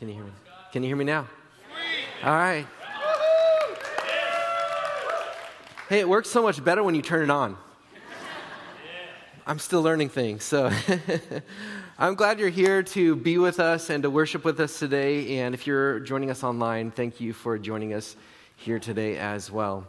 Can you hear me? Can you hear me now? All right. Hey, it works so much better when you turn it on. I'm still learning things, so I'm glad you're here to be with us and to worship with us today. And if you're joining us online, thank you for joining us here today as well.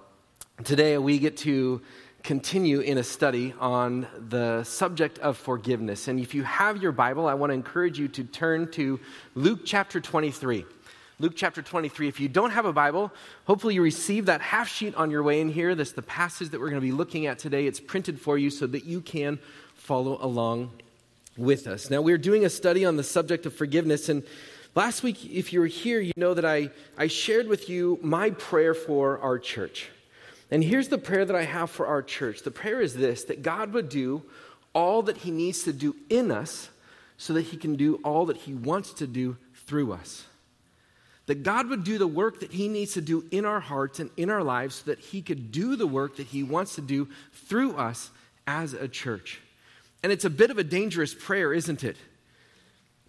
Today, we get to continue in a study on the subject of forgiveness. And if you have your Bible, I want to encourage you to turn to Luke chapter 23. Luke chapter 23. If you don't have a Bible, hopefully you received that half sheet on your way in here. That's the passage that we're going to be looking at today. It's printed for you so that you can follow along with us. Now, we're doing a study on the subject of forgiveness. And last week, if you were here, you know that I, I shared with you my prayer for our church. And here's the prayer that I have for our church the prayer is this that God would do all that He needs to do in us so that He can do all that He wants to do through us that God would do the work that He needs to do in our hearts and in our lives so that He could do the work that He wants to do through us as a church. And it's a bit of a dangerous prayer, isn't it?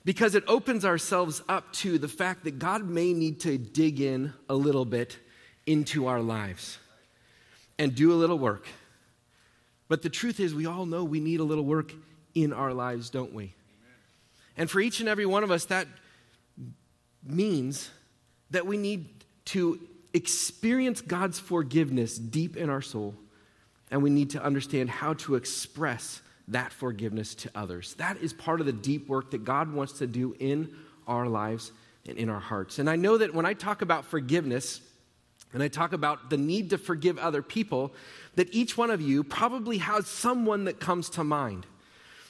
Because it opens ourselves up to the fact that God may need to dig in a little bit into our lives and do a little work. But the truth is, we all know we need a little work in our lives, don't we? And for each and every one of us, that means that we need to experience God's forgiveness deep in our soul, and we need to understand how to express that forgiveness to others. That is part of the deep work that God wants to do in our lives and in our hearts. And I know that when I talk about forgiveness, and I talk about the need to forgive other people, that each one of you probably has someone that comes to mind.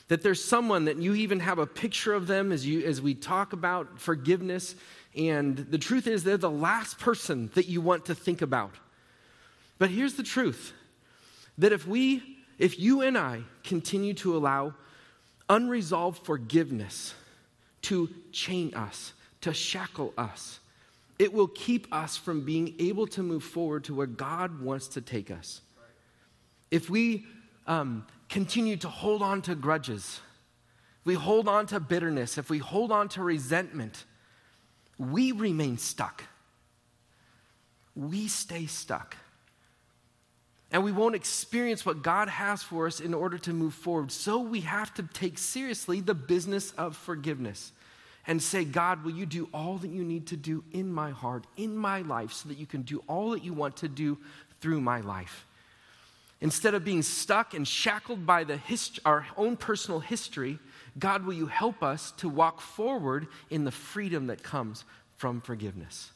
That there's someone that you even have a picture of them as, you, as we talk about forgiveness and the truth is, they're the last person that you want to think about. But here's the truth that if we, if you and I continue to allow unresolved forgiveness to chain us, to shackle us, it will keep us from being able to move forward to where God wants to take us. If we um, continue to hold on to grudges, if we hold on to bitterness, if we hold on to resentment, we remain stuck. We stay stuck. And we won't experience what God has for us in order to move forward. So we have to take seriously the business of forgiveness and say, God, will you do all that you need to do in my heart, in my life, so that you can do all that you want to do through my life? Instead of being stuck and shackled by the hist- our own personal history, God, will you help us to walk forward in the freedom that comes from forgiveness?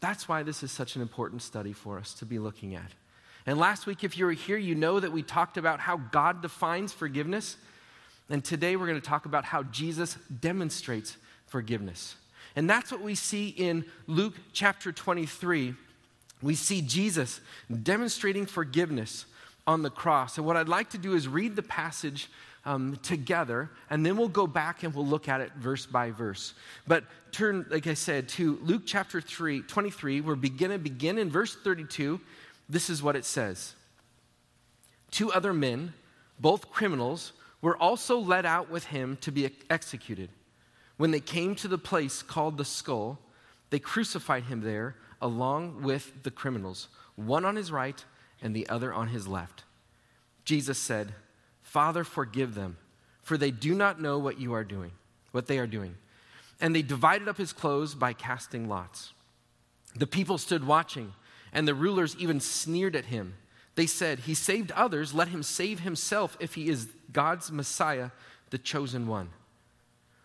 That's why this is such an important study for us to be looking at. And last week, if you were here, you know that we talked about how God defines forgiveness. And today we're going to talk about how Jesus demonstrates forgiveness. And that's what we see in Luke chapter 23. We see Jesus demonstrating forgiveness on the cross. And what I'd like to do is read the passage um, together, and then we'll go back and we'll look at it verse by verse. But turn, like I said, to Luke chapter 3, 23. We're beginning begin in verse 32. This is what it says. Two other men, both criminals, were also led out with him to be executed. When they came to the place called the skull, they crucified him there along with the criminals, one on his right and the other on his left. Jesus said, Father, forgive them, for they do not know what you are doing, what they are doing. And they divided up his clothes by casting lots. The people stood watching, and the rulers even sneered at him. They said, He saved others, let him save himself if he is God's Messiah, the chosen one.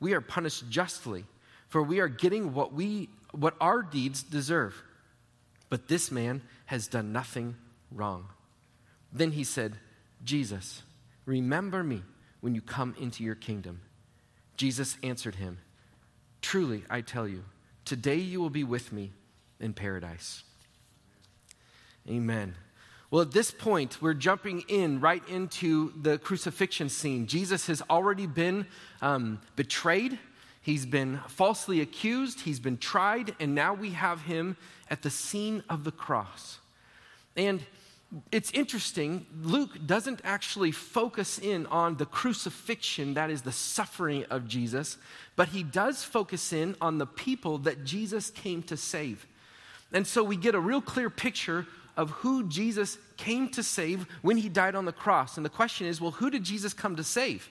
we are punished justly, for we are getting what, we, what our deeds deserve. But this man has done nothing wrong. Then he said, Jesus, Remember me when you come into your kingdom. Jesus answered him, Truly, I tell you, Today you will be with me in paradise. Amen. Well, at this point, we're jumping in right into the crucifixion scene. Jesus has already been um, betrayed, he's been falsely accused, he's been tried, and now we have him at the scene of the cross. And it's interesting, Luke doesn't actually focus in on the crucifixion, that is the suffering of Jesus, but he does focus in on the people that Jesus came to save. And so we get a real clear picture of who Jesus came to save when he died on the cross. And the question is well, who did Jesus come to save?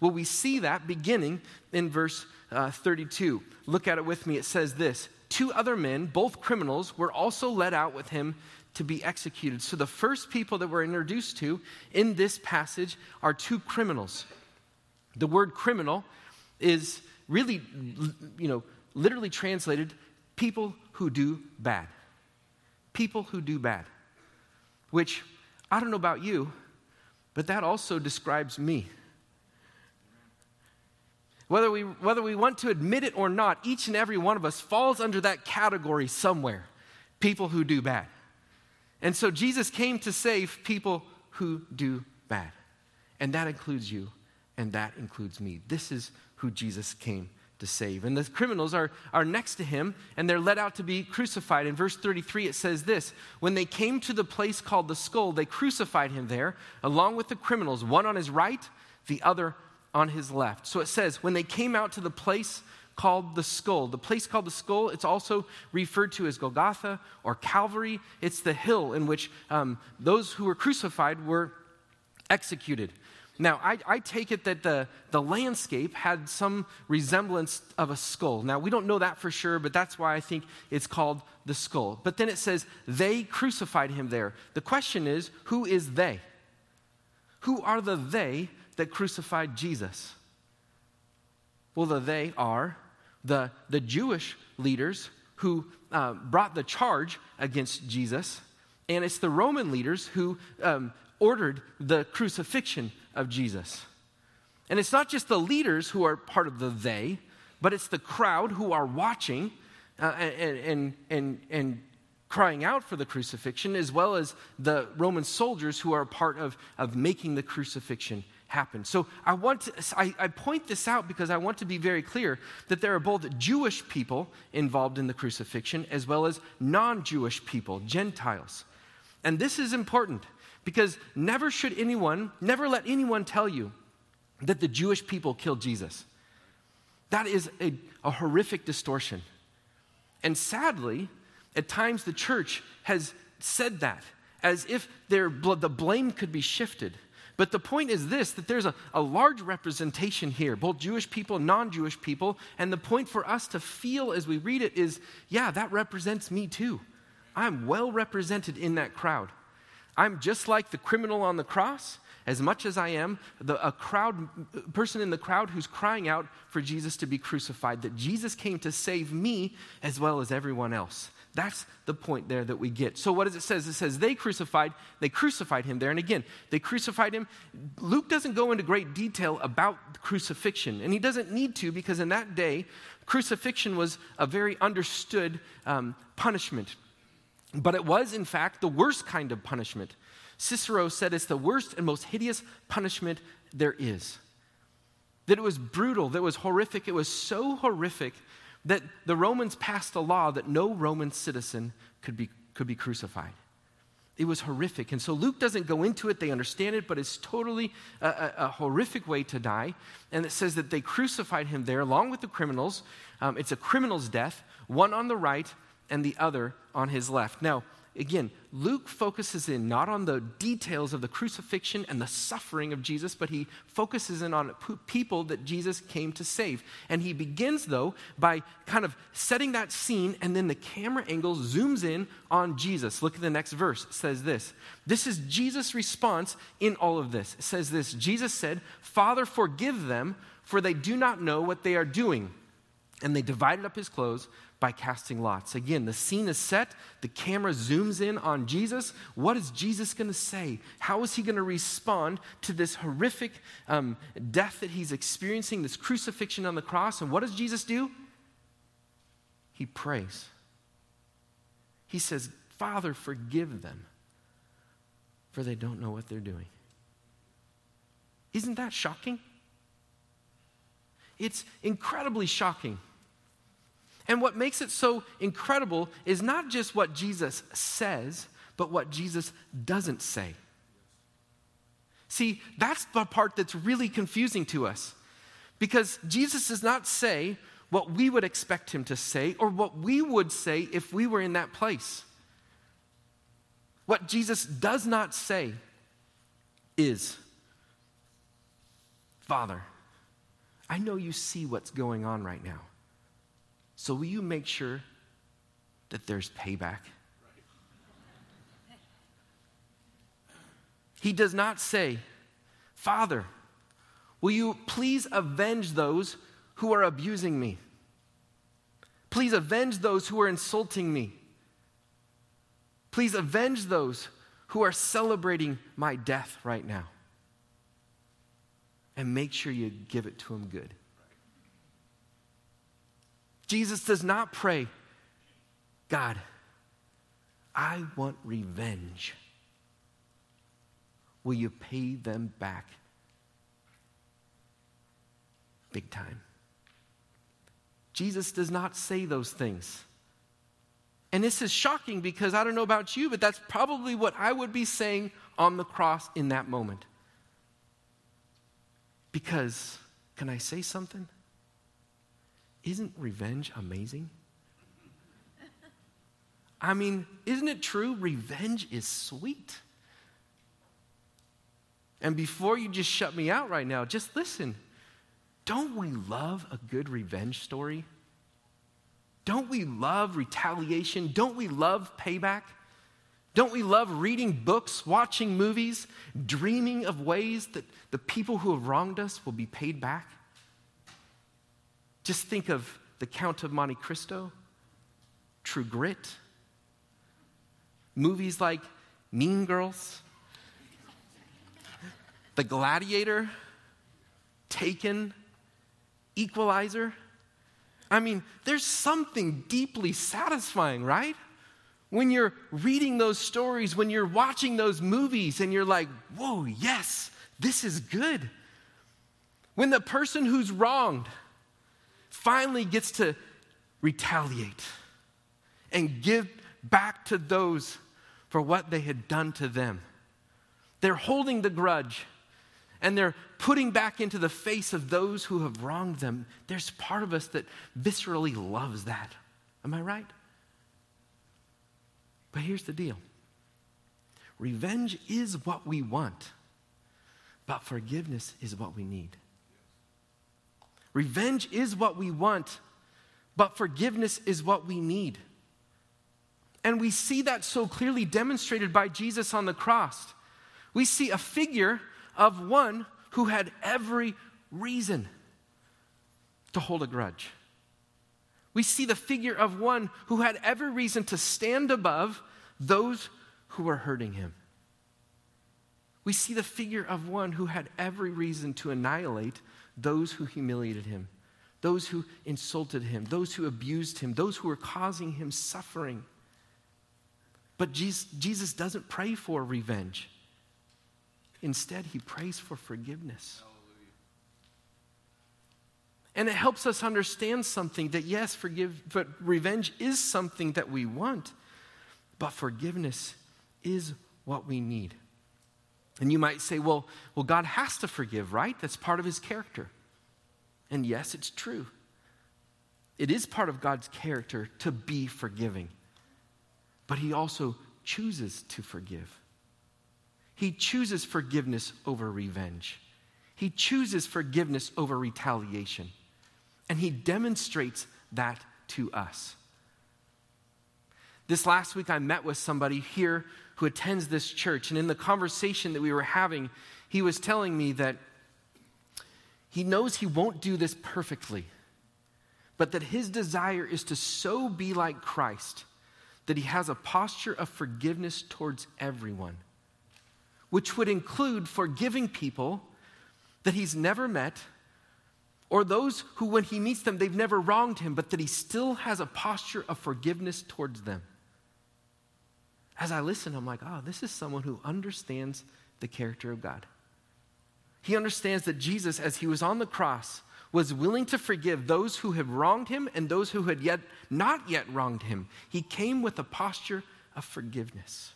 Well, we see that beginning in verse uh, 32. Look at it with me. It says this Two other men, both criminals, were also led out with him to be executed. So the first people that we're introduced to in this passage are two criminals. The word criminal is really, you know, literally translated people who do bad people who do bad, which I don't know about you, but that also describes me. Whether we, whether we want to admit it or not, each and every one of us falls under that category somewhere people who do bad. And so Jesus came to save people who do bad. And that includes you, and that includes me. This is who Jesus came to save. And the criminals are, are next to him and they're led out to be crucified. In verse 33, it says this When they came to the place called the skull, they crucified him there, along with the criminals, one on his right, the other on his left. So it says, When they came out to the place called the skull, the place called the skull, it's also referred to as Golgotha or Calvary. It's the hill in which um, those who were crucified were executed. Now, I, I, take it that the, the landscape had some resemblance of a skull. Now, we don't know that for sure, but that's why I think it's called the skull. But then it says, they crucified him there. The question is, who is they? Who are the they that crucified Jesus? Well, the they are the, the Jewish leaders who uh, brought the charge against Jesus, and it's the Roman leaders who um, ordered the crucifixion of Jesus. And it's not just the leaders who are part of the they, but it's the crowd who are watching uh, and, and, and, and crying out for the crucifixion, as well as the Roman soldiers who are part of, of making the crucifixion happen. So I want to, I, I point this out because I want to be very clear that there are both Jewish people involved in the crucifixion as well as non Jewish people, Gentiles. And this is important because never should anyone, never let anyone tell you that the Jewish people killed Jesus. That is a, a horrific distortion. And sadly, at times the church has said that as if their, the blame could be shifted. But the point is this that there's a, a large representation here, both Jewish people, and non Jewish people. And the point for us to feel as we read it is yeah, that represents me too. I'm well represented in that crowd. I'm just like the criminal on the cross as much as I am the, a crowd person in the crowd who's crying out for Jesus to be crucified, that Jesus came to save me as well as everyone else. That's the point there that we get. So, what does it says? It says they crucified, they crucified him there. And again, they crucified him. Luke doesn't go into great detail about crucifixion, and he doesn't need to because in that day, crucifixion was a very understood um, punishment. But it was, in fact, the worst kind of punishment. Cicero said it's the worst and most hideous punishment there is. That it was brutal, that it was horrific. It was so horrific that the Romans passed a law that no Roman citizen could be, could be crucified. It was horrific. And so Luke doesn't go into it, they understand it, but it's totally a, a, a horrific way to die. And it says that they crucified him there along with the criminals. Um, it's a criminal's death, one on the right and the other on his left. Now, again, Luke focuses in not on the details of the crucifixion and the suffering of Jesus, but he focuses in on people that Jesus came to save. And he begins, though, by kind of setting that scene, and then the camera angle zooms in on Jesus. Look at the next verse. It says this This is Jesus' response in all of this. It says this Jesus said, Father, forgive them, for they do not know what they are doing. And they divided up his clothes by casting lots. Again, the scene is set, the camera zooms in on Jesus. What is Jesus going to say? How is he going to respond to this horrific um, death that he's experiencing, this crucifixion on the cross? And what does Jesus do? he prays. He says, Father, forgive them, for they don't know what they're doing. Isn't that shocking? It's incredibly shocking. And what makes it so incredible is not just what Jesus says, but what Jesus doesn't say. See, that's the part that's really confusing to us. Because Jesus does not say what we would expect him to say or what we would say if we were in that place. What Jesus does not say is, Father, I know you see what's going on right now. So will you make sure that there's payback? He does not say, Father, will you please avenge those who are abusing me? Please avenge those who are insulting me. Please avenge those who are celebrating my death right now. And make sure you give it to them good. Jesus does not pray, God, I want revenge. Will you pay them back big time? Jesus does not say those things. And this is shocking because I don't know about you, but that's probably what I would be saying on the cross in that moment. Because, can I say something? Isn't revenge amazing? I mean, isn't it true? Revenge is sweet. And before you just shut me out right now, just listen. Don't we love a good revenge story? Don't we love retaliation? Don't we love payback? Don't we love reading books, watching movies, dreaming of ways that the people who have wronged us will be paid back? Just think of The Count of Monte Cristo, True Grit, movies like Mean Girls, The Gladiator, Taken, Equalizer. I mean, there's something deeply satisfying, right? When you're reading those stories, when you're watching those movies, and you're like, whoa, yes, this is good. When the person who's wronged, finally gets to retaliate and give back to those for what they had done to them. They're holding the grudge and they're putting back into the face of those who have wronged them. There's part of us that viscerally loves that. Am I right? But here's the deal revenge is what we want, but forgiveness is what we need. Revenge is what we want, but forgiveness is what we need. And we see that so clearly demonstrated by Jesus on the cross. We see a figure of one who had every reason to hold a grudge. We see the figure of one who had every reason to stand above those who were hurting him. We see the figure of one who had every reason to annihilate those who humiliated him, those who insulted him, those who abused him, those who were causing him suffering. But Jesus doesn't pray for revenge. Instead, he prays for forgiveness. And it helps us understand something that yes, forgive, but revenge is something that we want, but forgiveness is what we need. And you might say, well, well, God has to forgive, right? That's part of his character. And yes, it's true. It is part of God's character to be forgiving. But he also chooses to forgive. He chooses forgiveness over revenge. He chooses forgiveness over retaliation. And he demonstrates that to us. This last week, I met with somebody here who attends this church. And in the conversation that we were having, he was telling me that he knows he won't do this perfectly, but that his desire is to so be like Christ that he has a posture of forgiveness towards everyone, which would include forgiving people that he's never met Or those who, when he meets them, they've never wronged him, but that he still has a posture of forgiveness towards them. As I listen, I'm like, oh, this is someone who understands the character of God. He understands that Jesus, as he was on the cross, was willing to forgive those who had wronged him and those who had yet not yet wronged him. He came with a posture of forgiveness.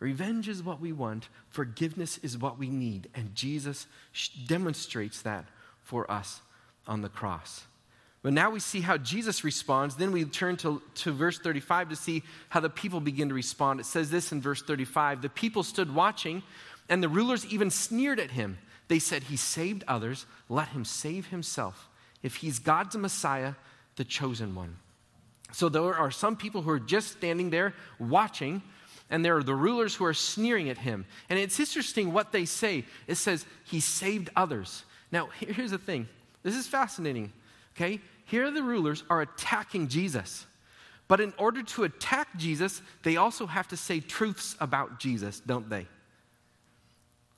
Revenge is what we want, forgiveness is what we need, and Jesus demonstrates that for us on the cross. But now we see how Jesus responds. Then we turn to, to verse 35 to see how the people begin to respond. It says this in verse 35 The people stood watching, and the rulers even sneered at him. They said, He saved others, let him save himself. If he's God's Messiah, the chosen one. So there are some people who are just standing there watching, and there are the rulers who are sneering at him. And it's interesting what they say. It says, He saved others. Now, here's the thing this is fascinating, okay? Here the rulers are attacking Jesus. But in order to attack Jesus, they also have to say truths about Jesus, don't they?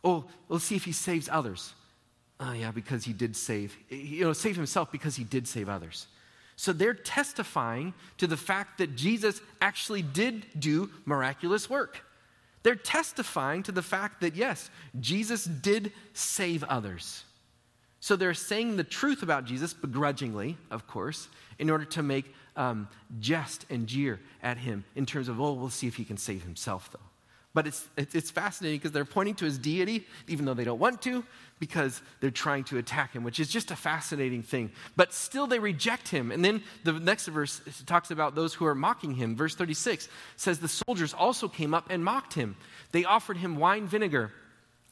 Oh, let's see if he saves others. Oh, yeah, because he did save, you know, save himself because he did save others. So they're testifying to the fact that Jesus actually did do miraculous work. They're testifying to the fact that, yes, Jesus did save others. So they're saying the truth about Jesus, begrudgingly, of course, in order to make um, jest and jeer at him in terms of, oh, we'll see if he can save himself, though. But it's, it's fascinating because they're pointing to his deity, even though they don't want to, because they're trying to attack him, which is just a fascinating thing. But still, they reject him. And then the next verse talks about those who are mocking him. Verse 36 says, The soldiers also came up and mocked him. They offered him wine vinegar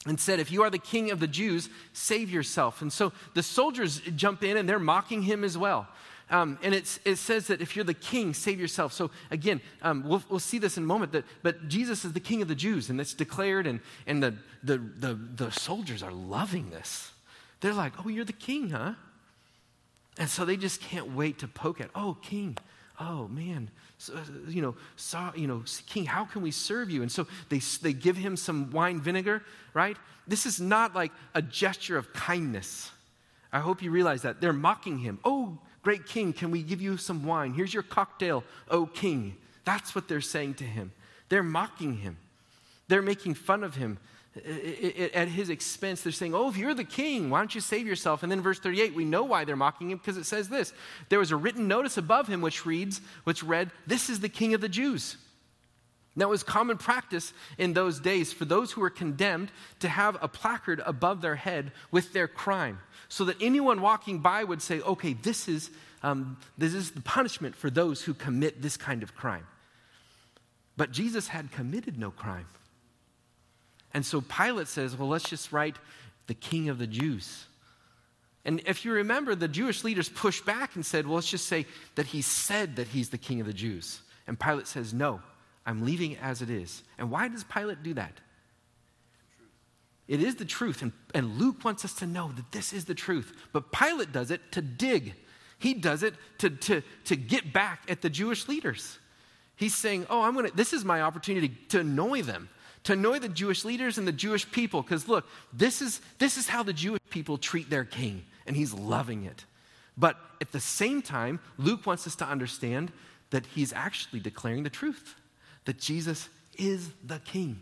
and said, If you are the king of the Jews, save yourself. And so the soldiers jump in and they're mocking him as well. Um, and it says that if you're the king, save yourself. So again, um, we'll, we'll, see this in a moment, that, but Jesus is the king of the Jews, and it's declared, and, and the, the, the, the soldiers are loving this. They're like, Oh, you're the king, huh? And so they just can't wait to poke at, Oh, king, oh man, Uh, you know, saw, you know, king, how can we serve you? And so they, they give him some wine vinegar, right? This is not like a gesture of kindness. I hope you realize that. They're mocking him. Oh, great king, can we give you some wine? Here's your cocktail, oh king. That's what they're saying to him. They're mocking him. They're making fun of him at his expense. They're saying, Oh, if you're the king, why don't you save yourself? And then verse 38, we know why they're mocking him because it says this There was a written notice above him which reads, which read, This is the king of the Jews. Now, it was common practice in those days for those who were condemned to have a placard above their head with their crime, so that anyone walking by would say, Okay, this is, um, this is the punishment for those who commit this kind of crime. But Jesus had committed no crime. And so Pilate says, well, let's just write the king of the Jews. And if you remember, the Jewish leaders pushed back and said, well, let's just say that he said that he's the king of the Jews. And Pilate says, no, I'm leaving it as it is. And why does Pilate do that? It is the truth. And, and Luke wants us to know that this is the truth. But Pilate does it to dig, he does it to, to, to get back at the Jewish leaders. He's saying, oh, I'm going to, this is my opportunity to annoy them to annoy the Jewish leaders and the Jewish people. Because look, this is, this is how the Jewish people treat their king, and he's loving it. But at the same time, Luke wants us to understand that he's actually declaring the truth that Jesus is the king.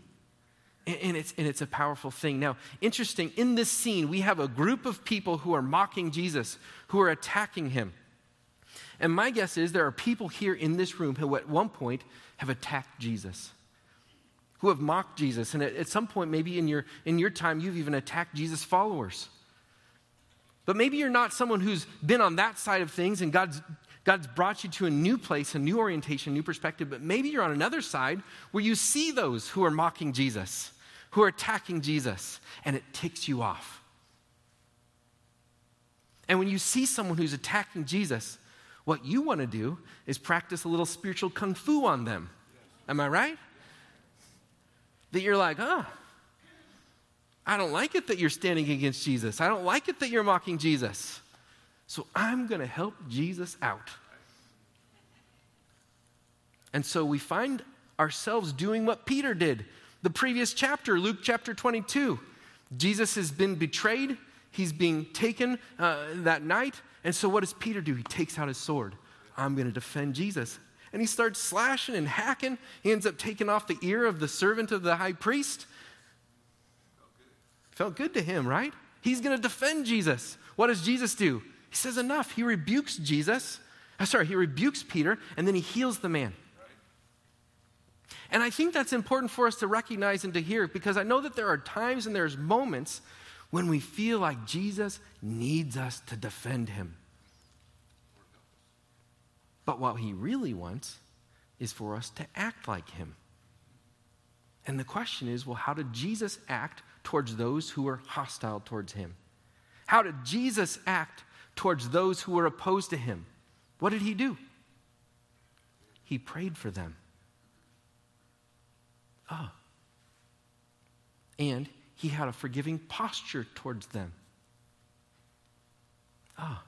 And it's, and it's a powerful thing. Now, interesting, in this scene, we have a group of people who are mocking Jesus, who are attacking him. And my guess is there are people here in this room who, at one point, have attacked Jesus who have mocked Jesus. And at, at some point, maybe in your, in your time, you've even attacked Jesus' followers. But maybe you're not someone who's been on that side of things and God's, God's brought you to a new place, a new orientation, a new perspective. But maybe you're on another side where you see those who are mocking Jesus, who are attacking Jesus, and it ticks you off. And when you see someone who's attacking Jesus, what you want to do is practice a little spiritual kung fu on them. Am I right? That you're like, oh, I don't like it that you're standing against Jesus. I don't like it that you're mocking Jesus. So I'm going to help Jesus out. And so we find ourselves doing what Peter did. The previous chapter, Luke chapter 22, Jesus has been betrayed, he's being taken uh, that night. And so, what does Peter do? He takes out his sword. I'm going to defend Jesus. And he starts slashing and hacking. He ends up taking off the ear of the servant of the high priest. Felt good to him, right? He's going to defend Jesus. What does Jesus do? He says, Enough. He rebukes Jesus. Uh, sorry, he rebukes Peter, and then he heals the man. And I think that's important for us to recognize and to hear because I know that there are times and there's moments when we feel like Jesus needs us to defend him. But what he really wants is for us to act like him. And the question is well, how did Jesus act towards those who were hostile towards him? How did Jesus act towards those who were opposed to him? What did he do? He prayed for them. Ah. And he had a forgiving posture towards them. Ah.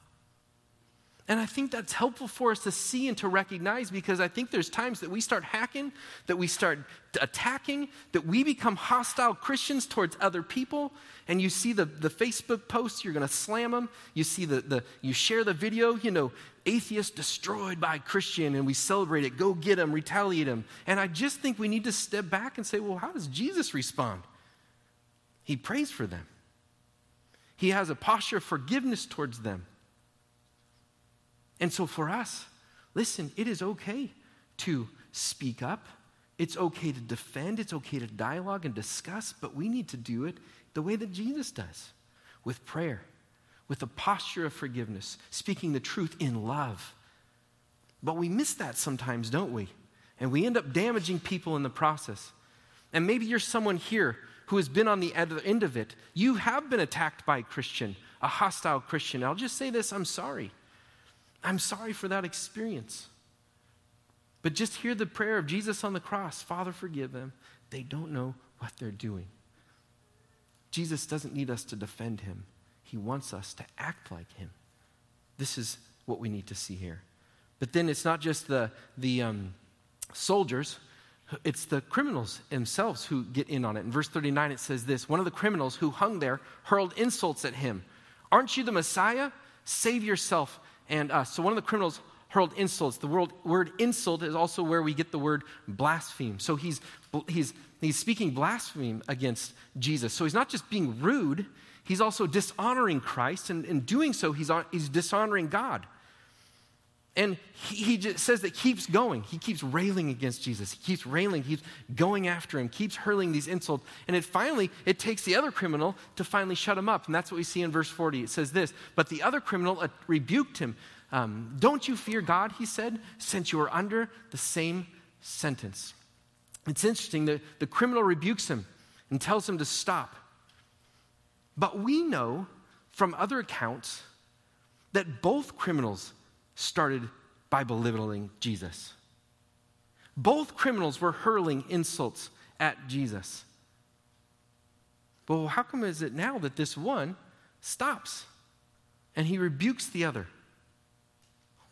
And I think that's helpful for us to see and to recognize because I think there's times that we start hacking, that we start attacking, that we become hostile Christians towards other people. And you see the, the Facebook posts, you're going to slam them. You see the, the, you share the video, you know, atheist destroyed by Christian, and we celebrate it. Go get him, retaliate him. And I just think we need to step back and say, well, how does Jesus respond? He prays for them, he has a posture of forgiveness towards them. And so for us, listen, it is okay to speak up. It's okay to defend. It's okay to dialogue and discuss, but we need to do it the way that Jesus does with prayer, with a posture of forgiveness, speaking the truth in love. But we miss that sometimes, don't we? And we end up damaging people in the process. And maybe you're someone here who has been on the end of it. You have been attacked by a Christian, a hostile Christian. I'll just say this I'm sorry. I'm sorry for that experience. But just hear the prayer of Jesus on the cross Father, forgive them. They don't know what they're doing. Jesus doesn't need us to defend him, he wants us to act like him. This is what we need to see here. But then it's not just the, the um, soldiers, it's the criminals themselves who get in on it. In verse 39, it says this One of the criminals who hung there hurled insults at him. Aren't you the Messiah? Save yourself and us. So one of the criminals hurled insults. The word, word insult is also where we get the word blaspheme. So he's, he's, he's speaking blaspheme against Jesus. So he's not just being rude, he's also dishonoring Christ. And in doing so, he's, he's dishonoring God. And he, he just says that keeps going. He keeps railing against Jesus. He keeps railing. He's going after him, keeps hurling these insults. And it finally, it takes the other criminal to finally shut him up. And that's what we see in verse 40. It says this But the other criminal uh, rebuked him. Um, Don't you fear God, he said, since you are under the same sentence. It's interesting. that the criminal rebukes him and tells him to stop. But we know from other accounts that both criminals started by belittling Jesus. Both criminals were hurling insults at Jesus. Well, how come is it now that this one stops and he rebukes the other?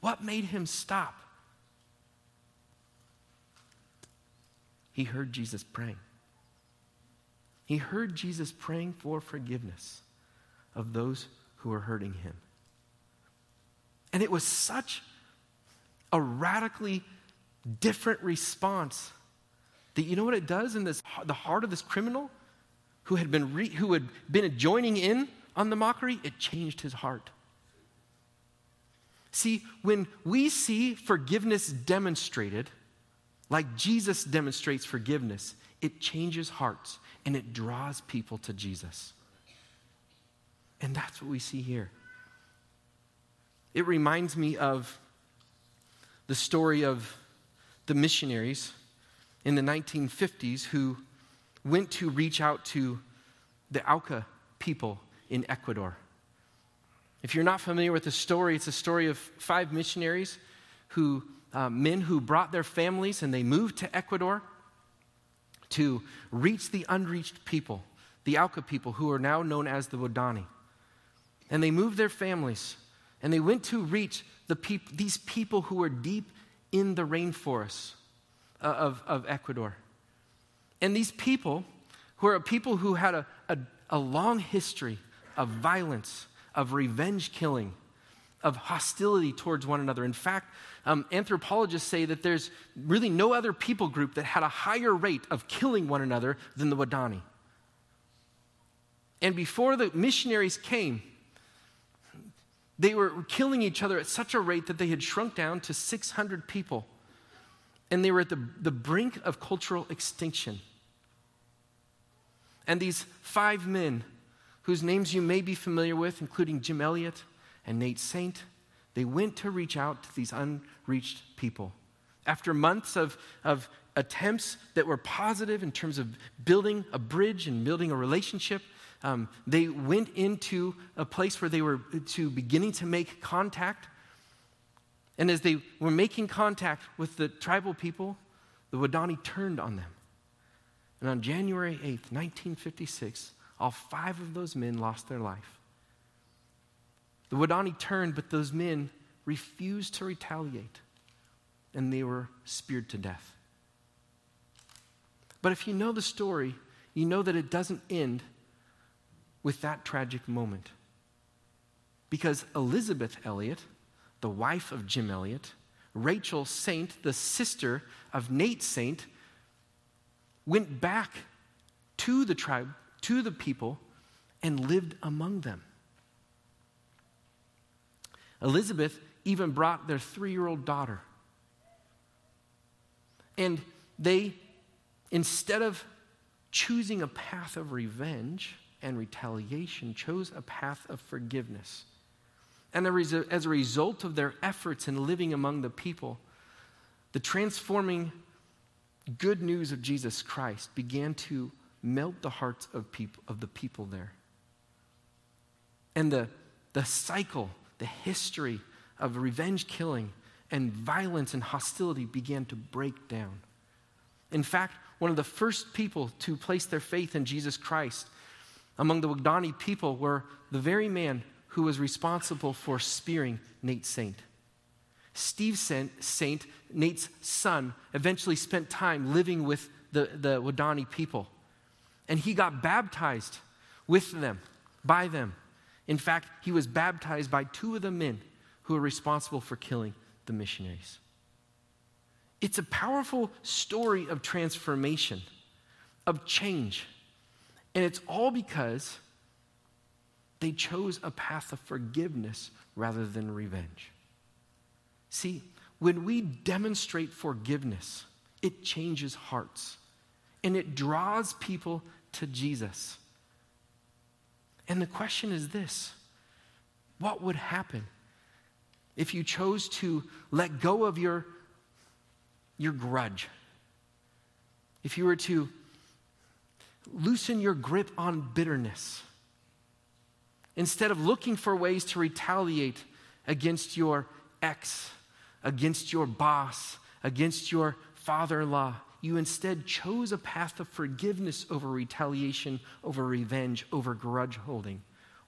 What made him stop? He heard Jesus praying. He heard Jesus praying for forgiveness of those who were hurting him. And it was such a radically different response that you know what it does in this, the heart of this criminal who had been, re, who had been joining in on the mockery? It changed his heart. See, when we see forgiveness demonstrated, like Jesus demonstrates forgiveness, it changes hearts and it draws people to Jesus. And that's what we see here. It reminds me of the story of the missionaries in the 1950s who went to reach out to the Auca people in Ecuador. If you're not familiar with the story, it's a story of five missionaries who, uh, men who brought their families and they moved to Ecuador to reach the unreached people, the Auca people who are now known as the Waodani. And they moved their families and they went to reach the peop- these people who were deep in the rainforests uh, of, of Ecuador. And these people, who are a people who had a, a, a long history of violence, of revenge killing, of hostility towards one another. In fact, um, anthropologists say that there's really no other people group that had a higher rate of killing one another than the Waodani. And before the missionaries came, they were killing each other at such a rate that they had shrunk down to 600 people. And they were at the, the brink of cultural extinction. And these five men, whose names you may be familiar with, including Jim Elliot and Nate Saint, they went to reach out to these unreached people. After months of, of attempts that were positive in terms of building a bridge and building a relationship, um, they went into a place where they were to beginning to make contact. And as they were making contact with the tribal people, the Waodani turned on them. And on January 8th, 1956, all five of those men lost their life. The Waodani turned, but those men refused to retaliate, and they were speared to death. But if you know the story, you know that it doesn't end with that tragic moment. Because Elisabeth Elliot, the wife of Jim Elliot, Rachel Saint, the sister of Nate Saint, went back to the tribe, to the people, and lived among them. Elizabeth even brought their three year old daughter. And they, instead of choosing a path of revenge, and retaliation chose a path of forgiveness. And as a result of their efforts in living among the people, the transforming good news of Jesus Christ began to melt the hearts of, people, of the people there. And the, the cycle, the history of revenge killing and violence and hostility began to break down. In fact, one of the first people to place their faith in Jesus Christ among the Waodani people were the very man who was responsible for spearing Nate Saint. Steve Saint, Nate's son, eventually spent time living with the, the Waodani people. And he got baptized with them, by them. In fact, he was baptized by two of the men who were responsible for killing the missionaries. It's a powerful story of transformation, of change. And it's all because they chose a path of forgiveness rather than revenge. See, when we demonstrate forgiveness, it changes hearts and it draws people to Jesus. And the question is this what would happen if you chose to let go of your, your grudge? If you were to loosen your grip on bitterness. Instead of looking for ways to retaliate against your ex, against your boss, against your father in law, you instead chose a path of forgiveness over retaliation, over revenge, over grudge holding.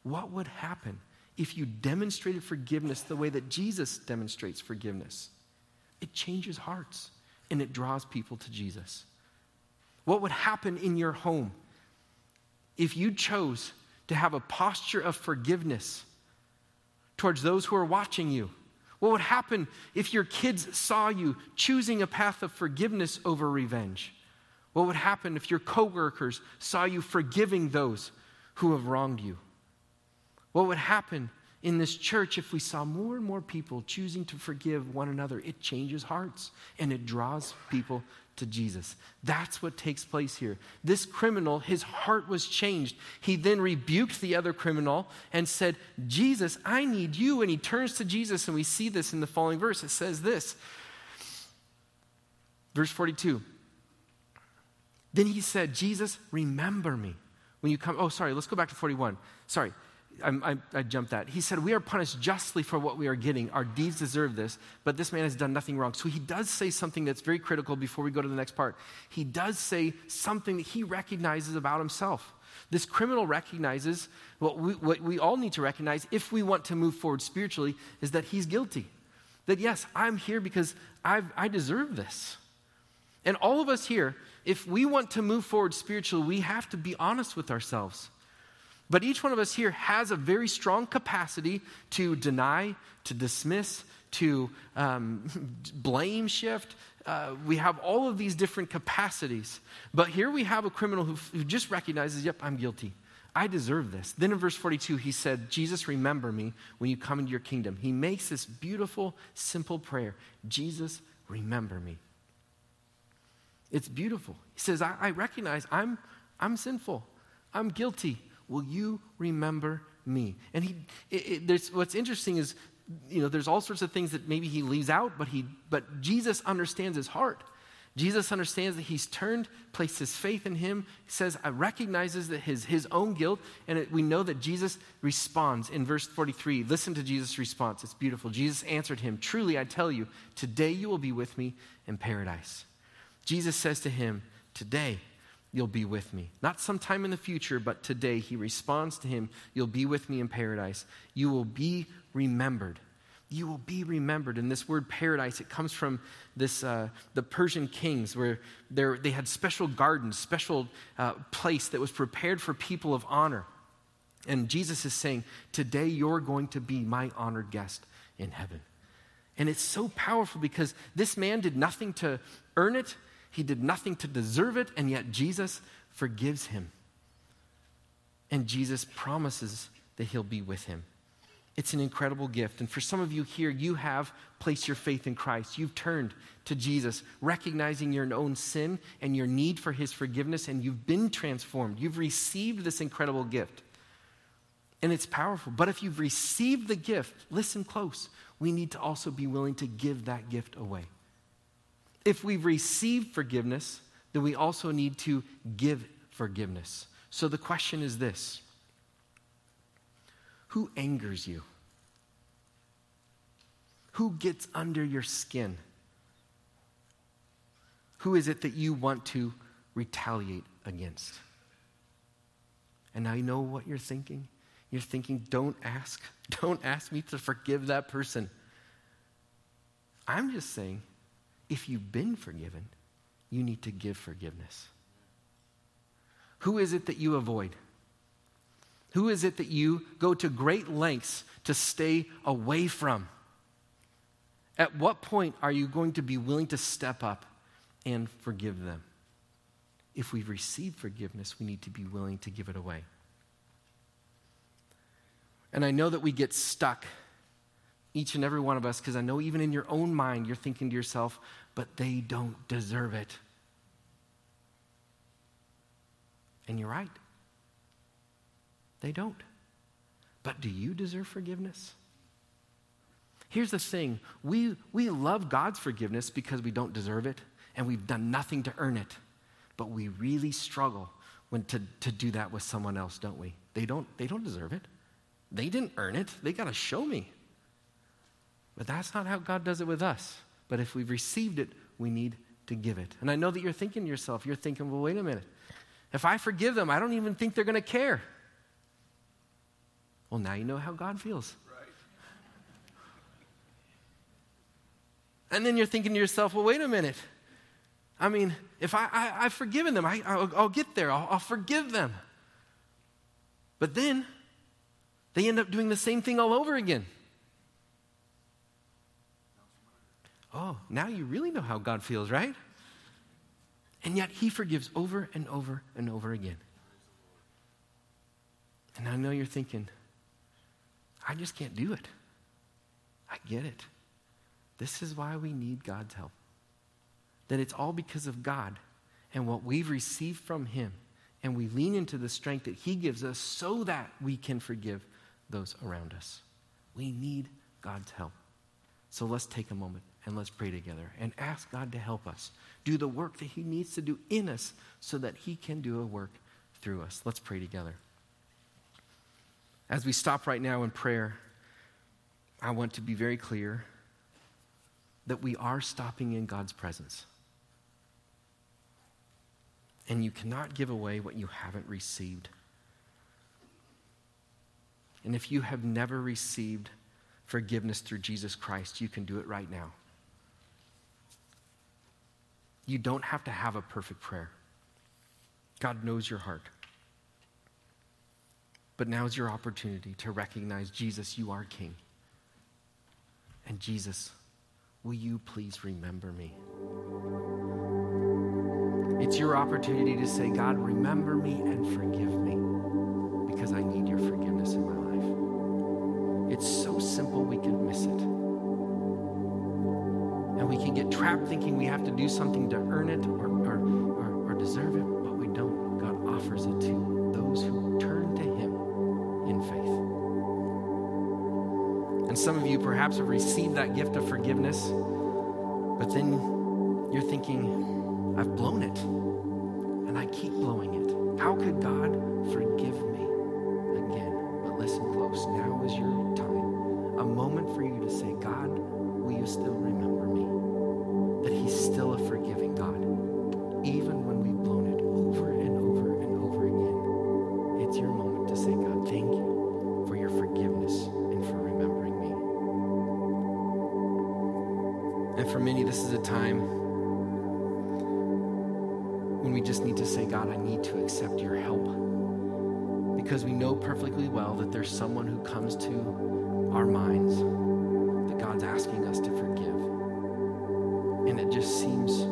What would happen if you demonstrated forgiveness the way that Jesus demonstrates forgiveness? It changes hearts and it draws people to Jesus. What would happen in your home if you chose to have a posture of forgiveness towards those who are watching you? What would happen if your kids saw you choosing a path of forgiveness over revenge? What would happen if your coworkers saw you forgiving those who have wronged you? What would happen in this church if we saw more and more people choosing to forgive one another? It changes hearts and it draws people to Jesus. That's what takes place here. This criminal, his heart was changed. He then rebuked the other criminal and said, Jesus, I need you. And he turns to Jesus, and we see this in the following verse. It says this Verse 42. Then he said, Jesus, remember me when you come. Oh, sorry, let's go back to 41. Sorry. I, I, I, jumped that. He said, We are punished justly for what we are getting. Our deeds deserve this, but this man has done nothing wrong. So he does say something that's very critical before we go to the next part. He does say something that he recognizes about himself. This criminal recognizes what we, what we all need to recognize if we want to move forward spiritually is that he's guilty. That, yes, I'm here because I've, I deserve this. And all of us here, if we want to move forward spiritually, we have to be honest with ourselves. But each one of us here has a very strong capacity to deny, to dismiss, to um, blame shift. Uh, we have all of these different capacities. But here we have a criminal who, who just recognizes, yep, I'm guilty. I deserve this. Then in verse 42, he said, Jesus, remember me when you come into your kingdom. He makes this beautiful, simple prayer Jesus, remember me. It's beautiful. He says, I, I recognize I'm, I'm sinful, I'm guilty. Will you remember me? And he, it, it, there's, what's interesting is, you know, there's all sorts of things that maybe he leaves out, but, he, but Jesus understands his heart. Jesus understands that he's turned, placed his faith in him. Says, I recognizes that his, his own guilt, and it, we know that Jesus responds in verse 43. Listen to Jesus' response. It's beautiful. Jesus answered him, Truly, I tell you, today you will be with me in paradise. Jesus says to him, Today you'll be with me. Not sometime in the future, but today. He responds to him, You'll be with me in paradise. You will be remembered. You will be remembered. And this word paradise, it comes from this, uh, the Persian kings, where they had special gardens, special uh, place that was prepared for people of honor. And Jesus is saying, Today you're going to be my honored guest in heaven. And it's so powerful because this man did nothing to earn it, he did nothing to deserve it, and yet Jesus forgives him. And Jesus promises that he'll be with him. It's an incredible gift. And for some of you here, you have placed your faith in Christ. You've turned to Jesus, recognizing your own sin and your need for his forgiveness, and you've been transformed. You've received this incredible gift. And it's powerful. But if you've received the gift, listen close. We need to also be willing to give that gift away if we've received forgiveness, then we also need to give forgiveness. So the question is this Who angers you? Who gets under your skin? Who is it that you want to retaliate against? And I know what you're thinking. You're thinking, don't ask. Don't ask me to forgive that person. I'm just saying, if you've been forgiven, you need to give forgiveness. Who is it that you avoid? Who is it that you go to great lengths to stay away from? At what point are you going to be willing to step up and forgive them? If we've received forgiveness, we need to be willing to give it away. And I know that we get stuck each and every one of us, because I know even in your own mind, you're thinking to yourself, but they don't deserve it. And you're right. They don't. But do you deserve forgiveness? Here's the thing we, we love God's forgiveness because we don't deserve it and we've done nothing to earn it. But we really struggle when to, to do that with someone else, don't we? They don't, they don't deserve it. They didn't earn it. They got to show me. But that's not how God does it with us. But if we've received it, we need to give it. And I know that you're thinking to yourself, you're thinking, well, wait a minute. If I forgive them, I don't even think they're going to care. Well, now you know how God feels. Right. And then you're thinking to yourself, well, wait a minute. I mean, if I, I, have forgiven them, I, I'll, I'll get there, I'll, I'll forgive them. But then they end up doing the same thing all over again. Oh, now you really know how God feels, right? And yet he forgives over and over and over again. And I know you're thinking, I just can't do it. I get it. This is why we need God's help. That it's all because of God and what we've received from Him. And we lean into the strength that He gives us so that we can forgive those around us. We need God's help. So let's take a moment and let's pray together and ask God to help us do the work that He needs to do in us so that He can do a work through us. Let's pray together. As we stop right now in prayer, I want to be very clear that we are stopping in God's presence. And you cannot give away what you haven't received. And if you have never received forgiveness through Jesus Christ, you can do it right now. You don't have to have a perfect prayer. God knows your heart. But now is your opportunity to recognize Jesus, you are King. And Jesus, will you please remember me? It's your opportunity to say, God, remember me and forgive me because I need your forgiveness in my life. It's so simple we can miss it and we can get trapped thinking we have to do something to earn it or, or, or, or deserve it, but we don't. God offers it to those who turn to Him in faith. And some of you perhaps have received that gift of forgiveness us to forgive. And it just seems